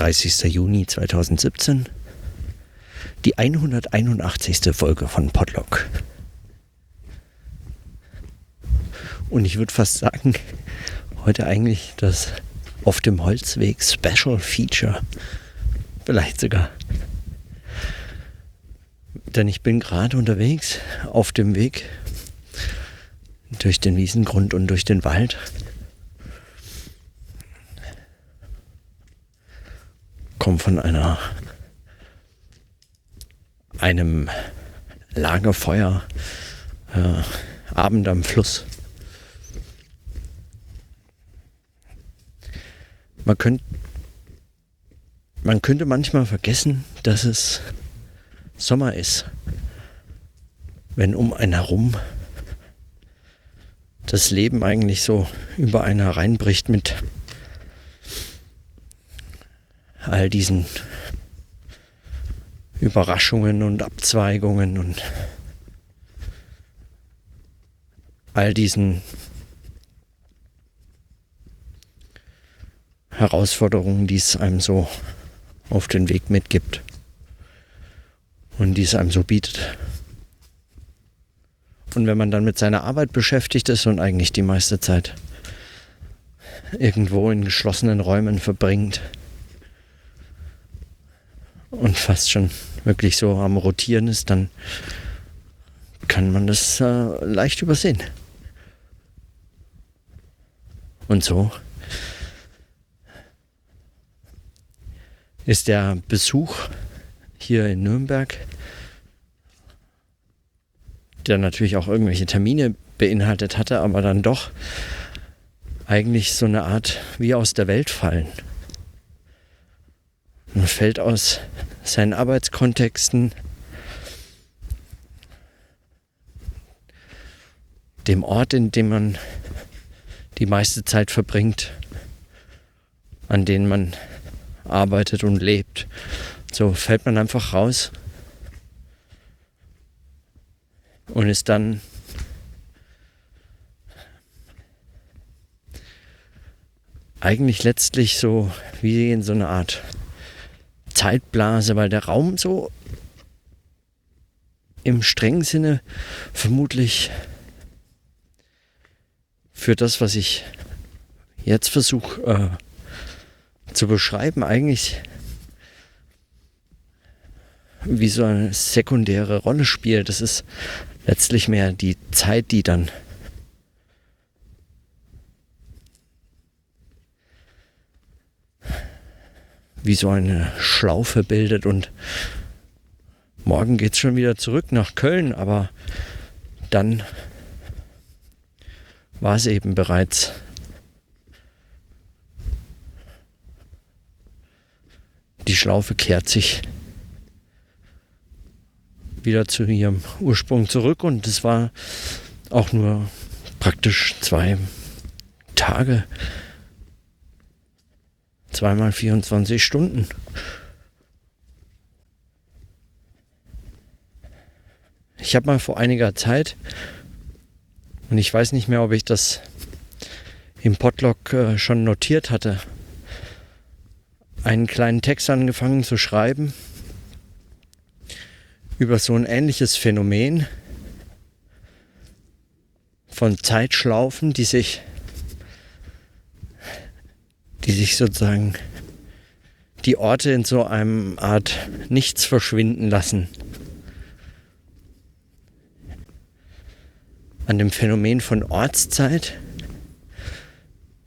30. Juni 2017, die 181. Folge von Podlock. Und ich würde fast sagen, heute eigentlich das auf dem Holzweg Special Feature. Vielleicht sogar. Denn ich bin gerade unterwegs auf dem Weg durch den Wiesengrund und durch den Wald komme von einer einem Lagerfeuer äh, Abend am Fluss. Man könnte man könnte manchmal vergessen, dass es Sommer ist, wenn um einen herum das Leben eigentlich so über einen hereinbricht mit all diesen Überraschungen und Abzweigungen und all diesen Herausforderungen, die es einem so auf den Weg mitgibt und die es einem so bietet. Und wenn man dann mit seiner Arbeit beschäftigt ist und eigentlich die meiste Zeit irgendwo in geschlossenen Räumen verbringt, und fast schon wirklich so am Rotieren ist, dann kann man das äh, leicht übersehen. Und so ist der Besuch hier in Nürnberg, der natürlich auch irgendwelche Termine beinhaltet hatte, aber dann doch eigentlich so eine Art wie aus der Welt fallen. Man fällt aus seinen Arbeitskontexten, dem Ort, in dem man die meiste Zeit verbringt, an dem man arbeitet und lebt. So fällt man einfach raus und ist dann eigentlich letztlich so wie in so einer Art Zeitblase, weil der Raum so im strengen Sinne vermutlich für das, was ich jetzt versuche äh, zu beschreiben, eigentlich wie so eine sekundäre Rolle spielt. Das ist letztlich mehr die Zeit, die dann wie so eine Schlaufe bildet und morgen geht es schon wieder zurück nach Köln, aber dann war es eben bereits. Die Schlaufe kehrt sich wieder zu ihrem Ursprung zurück und es war auch nur praktisch zwei Tage Zweimal 24 Stunden. Ich habe mal vor einiger Zeit, und ich weiß nicht mehr, ob ich das im Podlog äh, schon notiert hatte, einen kleinen Text angefangen zu schreiben über so ein ähnliches Phänomen von Zeitschlaufen, die sich die sich sozusagen die Orte in so einem Art Nichts verschwinden lassen. An dem Phänomen von Ortszeit,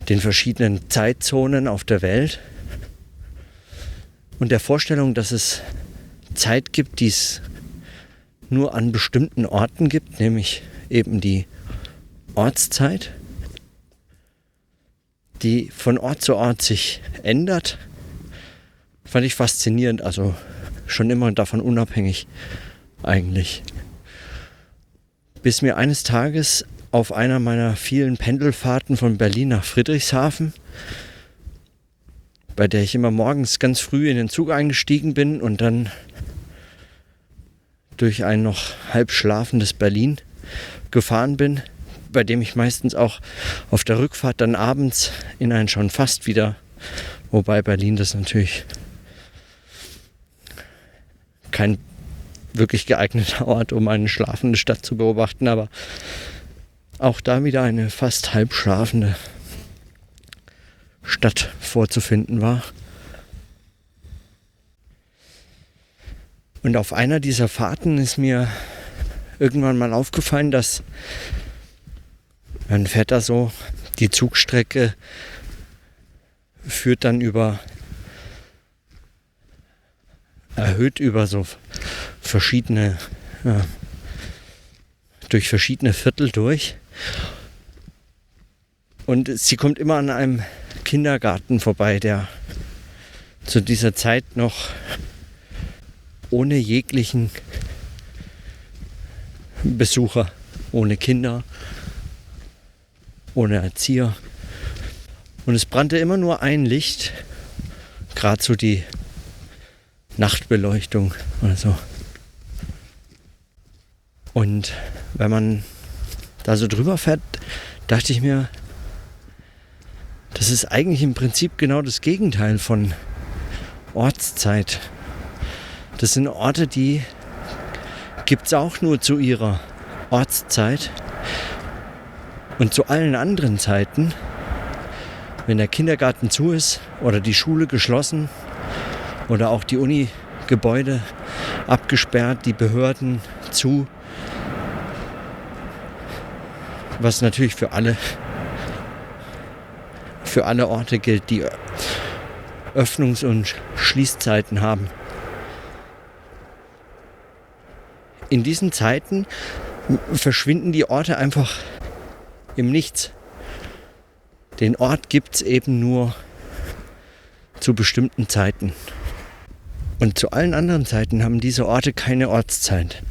den verschiedenen Zeitzonen auf der Welt und der Vorstellung, dass es Zeit gibt, die es nur an bestimmten Orten gibt, nämlich eben die Ortszeit die von Ort zu Ort sich ändert, fand ich faszinierend. Also schon immer davon unabhängig eigentlich. Bis mir eines Tages auf einer meiner vielen Pendelfahrten von Berlin nach Friedrichshafen, bei der ich immer morgens ganz früh in den Zug eingestiegen bin und dann durch ein noch halb schlafendes Berlin gefahren bin, bei dem ich meistens auch auf der Rückfahrt dann abends in ein schon fast wieder, wobei Berlin das natürlich kein wirklich geeigneter Ort, um eine schlafende Stadt zu beobachten, aber auch da wieder eine fast halb schlafende Stadt vorzufinden war. Und auf einer dieser Fahrten ist mir irgendwann mal aufgefallen, dass man fährt da so, die Zugstrecke führt dann über, erhöht über so verschiedene, ja, durch verschiedene Viertel durch. Und sie kommt immer an einem Kindergarten vorbei, der zu dieser Zeit noch ohne jeglichen Besucher, ohne Kinder, ohne Erzieher. Und es brannte immer nur ein Licht, gerade so die Nachtbeleuchtung oder so. Und wenn man da so drüber fährt, dachte ich mir, das ist eigentlich im Prinzip genau das Gegenteil von Ortszeit. Das sind Orte, die gibt es auch nur zu ihrer Ortszeit. Und zu allen anderen Zeiten, wenn der Kindergarten zu ist oder die Schule geschlossen oder auch die Uni-Gebäude abgesperrt, die Behörden zu, was natürlich für alle für alle Orte gilt, die Öffnungs- und Schließzeiten haben. In diesen Zeiten verschwinden die Orte einfach im Nichts. Den Ort gibt es eben nur zu bestimmten Zeiten. Und zu allen anderen Zeiten haben diese Orte keine Ortszeit.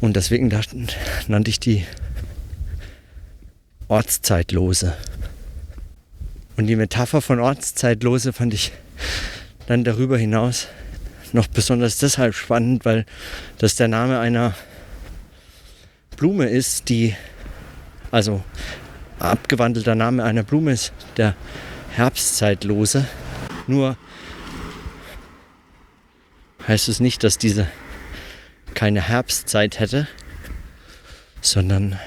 Und deswegen nannte ich die Ortszeitlose. Und die Metapher von Ortszeitlose fand ich dann darüber hinaus noch besonders deshalb spannend, weil das der Name einer Blume ist, die, also abgewandelter Name einer Blume ist, der Herbstzeitlose. Nur heißt es nicht, dass diese keine Herbstzeit hätte, sondern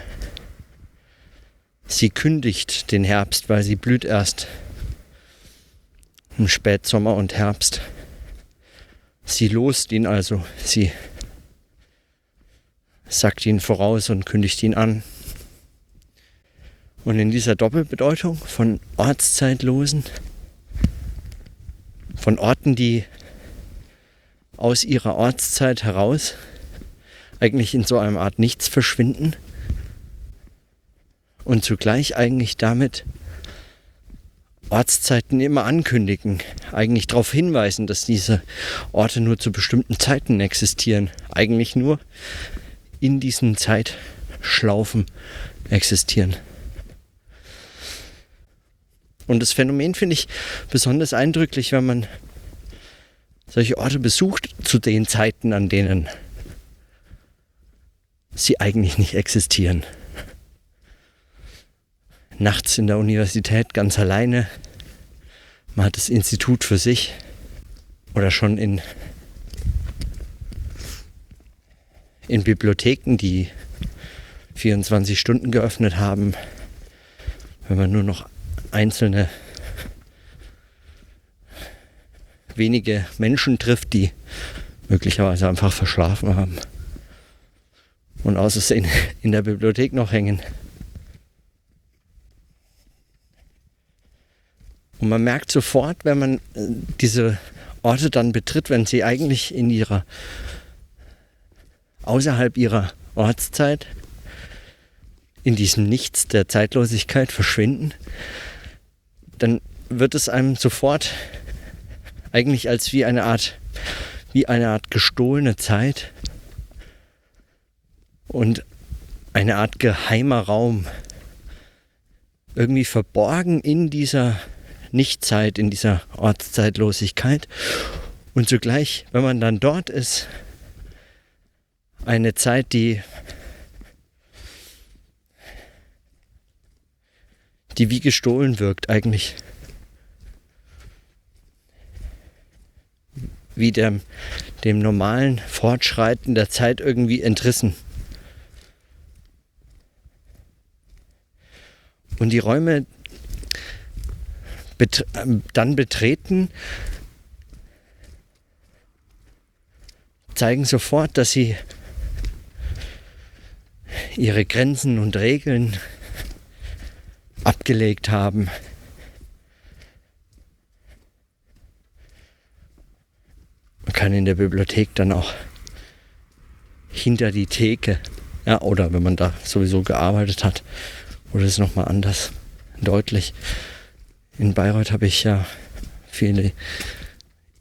Sie kündigt den Herbst, weil sie blüht erst im Spätsommer und Herbst. Sie lost ihn also, sie sagt ihn voraus und kündigt ihn an. Und in dieser Doppelbedeutung von Ortszeitlosen, von Orten, die aus ihrer Ortszeit heraus eigentlich in so einer Art Nichts verschwinden, und zugleich eigentlich damit Ortszeiten immer ankündigen, eigentlich darauf hinweisen, dass diese Orte nur zu bestimmten Zeiten existieren, eigentlich nur in diesen Zeitschlaufen existieren. Und das Phänomen finde ich besonders eindrücklich, wenn man solche Orte besucht zu den Zeiten, an denen sie eigentlich nicht existieren nachts in der Universität ganz alleine. Man hat das Institut für sich oder schon in, in Bibliotheken, die 24 Stunden geöffnet haben, wenn man nur noch einzelne wenige Menschen trifft, die möglicherweise einfach verschlafen haben und außersehen in der Bibliothek noch hängen. Und man merkt sofort, wenn man äh, diese Orte dann betritt, wenn sie eigentlich in ihrer, außerhalb ihrer Ortszeit, in diesem Nichts der Zeitlosigkeit verschwinden, dann wird es einem sofort eigentlich als wie eine Art, wie eine Art gestohlene Zeit und eine Art geheimer Raum irgendwie verborgen in dieser Nichtzeit, in dieser Ortszeitlosigkeit. Und zugleich, wenn man dann dort ist, eine Zeit, die, die wie gestohlen wirkt eigentlich. wie dem, dem normalen Fortschreiten der Zeit irgendwie entrissen. Und die Räume bet dann betreten, zeigen sofort, dass sie ihre Grenzen und Regeln abgelegt haben. Man kann in der Bibliothek dann auch hinter die Theke, ja, oder wenn man da sowieso gearbeitet hat, oder ist nochmal anders deutlich. In Bayreuth habe ich ja viele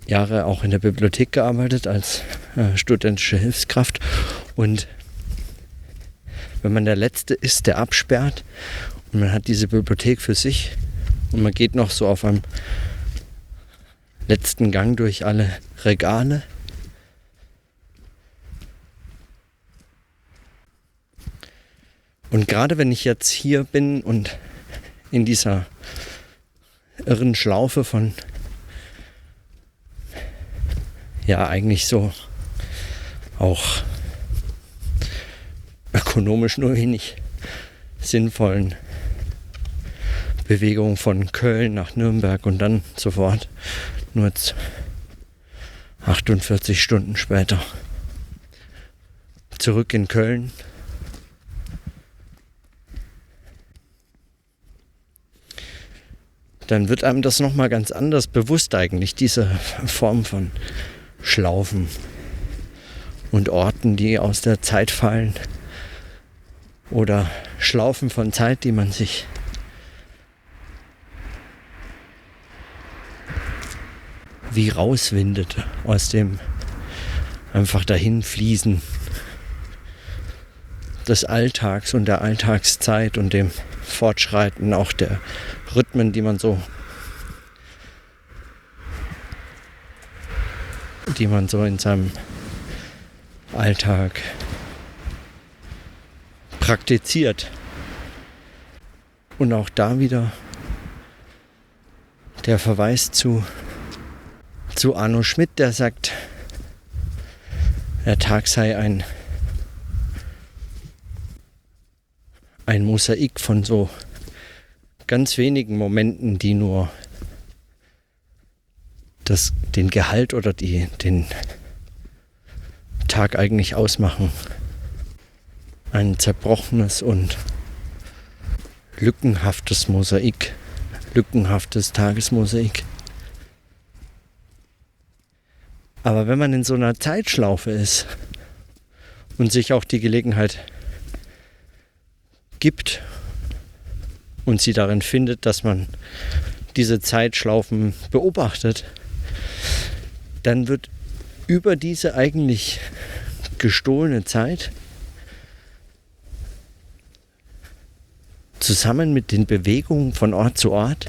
Jahre auch in der Bibliothek gearbeitet als äh, studentische Hilfskraft und wenn man der Letzte ist, der absperrt man hat diese Bibliothek für sich und man geht noch so auf einem letzten Gang durch alle Regale. Und gerade wenn ich jetzt hier bin und in dieser irren Schlaufe von ja eigentlich so auch ökonomisch nur wenig sinnvollen Bewegung von Köln nach Nürnberg und dann sofort nur 48 Stunden später zurück in Köln. Dann wird einem das nochmal ganz anders bewusst eigentlich, diese Form von Schlaufen und Orten, die aus der Zeit fallen oder Schlaufen von Zeit, die man sich wie rauswindet aus dem einfach dahin fließen des Alltags und der Alltagszeit und dem Fortschreiten auch der Rhythmen, die man so die man so in seinem Alltag praktiziert. Und auch da wieder der Verweis zu, zu Arno Schmidt, der sagt, der Tag sei ein, ein Mosaik von so ganz wenigen Momenten, die nur das, den Gehalt oder die, den Tag eigentlich ausmachen. Ein zerbrochenes und lückenhaftes Mosaik, lückenhaftes Tagesmosaik. Aber wenn man in so einer Zeitschlaufe ist und sich auch die Gelegenheit gibt und sie darin findet, dass man diese Zeitschlaufen beobachtet, dann wird über diese eigentlich gestohlene Zeit zusammen mit den Bewegungen von Ort zu Ort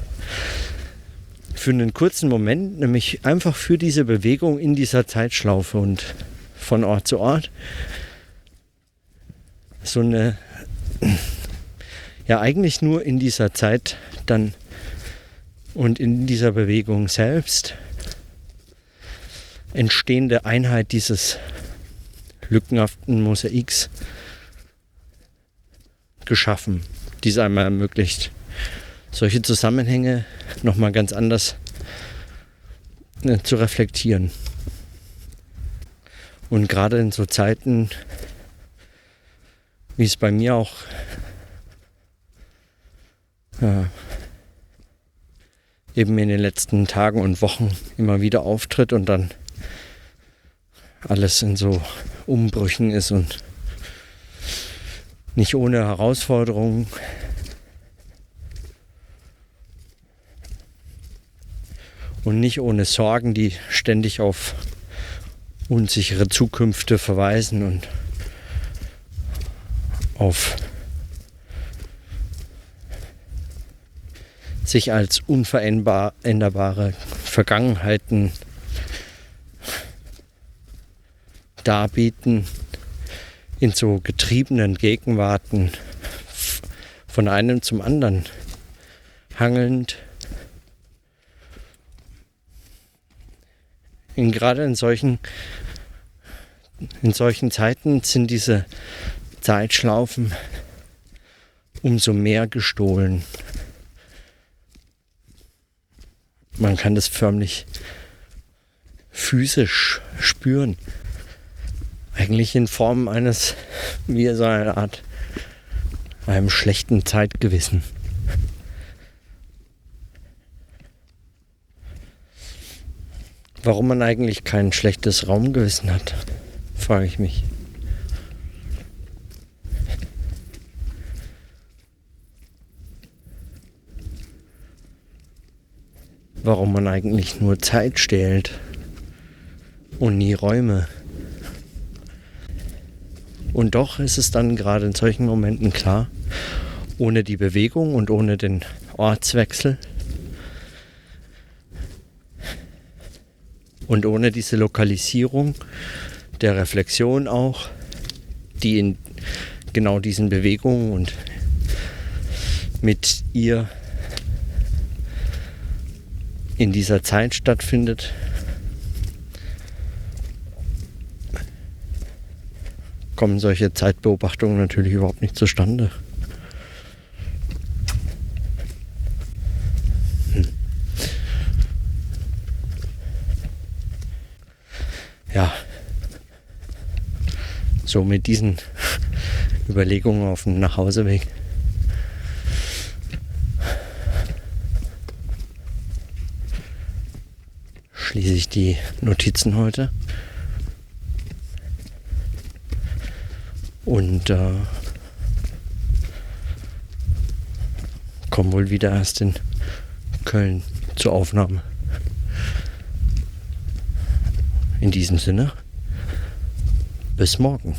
für einen kurzen Moment, nämlich einfach für diese Bewegung in dieser Zeitschlaufe und von Ort zu Ort, so eine, ja eigentlich nur in dieser Zeit dann und in dieser Bewegung selbst entstehende Einheit dieses lückenhaften Mosaiks geschaffen, die es einmal ermöglicht, solche Zusammenhänge nochmal ganz anders ne, zu reflektieren. Und gerade in so Zeiten, wie es bei mir auch ja, eben in den letzten Tagen und Wochen immer wieder auftritt und dann alles in so Umbrüchen ist und nicht ohne Herausforderungen. Und nicht ohne Sorgen, die ständig auf unsichere Zukünfte verweisen und auf sich als unveränderbare Vergangenheiten darbieten in so getriebenen Gegenwarten von einem zum anderen hangelnd in, gerade in solchen, in solchen Zeiten sind diese Zeitschlaufen umso mehr gestohlen. Man kann das förmlich physisch spüren. Eigentlich in Form eines, wie so eine Art, einem schlechten Zeitgewissen. Warum man eigentlich kein schlechtes Raumgewissen hat, frage ich mich. Warum man eigentlich nur Zeit stählt und nie Räume. Und doch ist es dann gerade in solchen Momenten klar, ohne die Bewegung und ohne den Ortswechsel und ohne diese Lokalisierung der Reflexion auch, die in genau diesen Bewegungen und mit ihr in dieser Zeit stattfindet, kommen solche Zeitbeobachtungen natürlich überhaupt nicht zustande. Hm. Ja, so mit diesen Überlegungen auf dem Nachhauseweg. schließe ich die Notizen heute. Und äh, kommen wohl wieder erst in Köln zur Aufnahme. In diesem Sinne, bis morgen.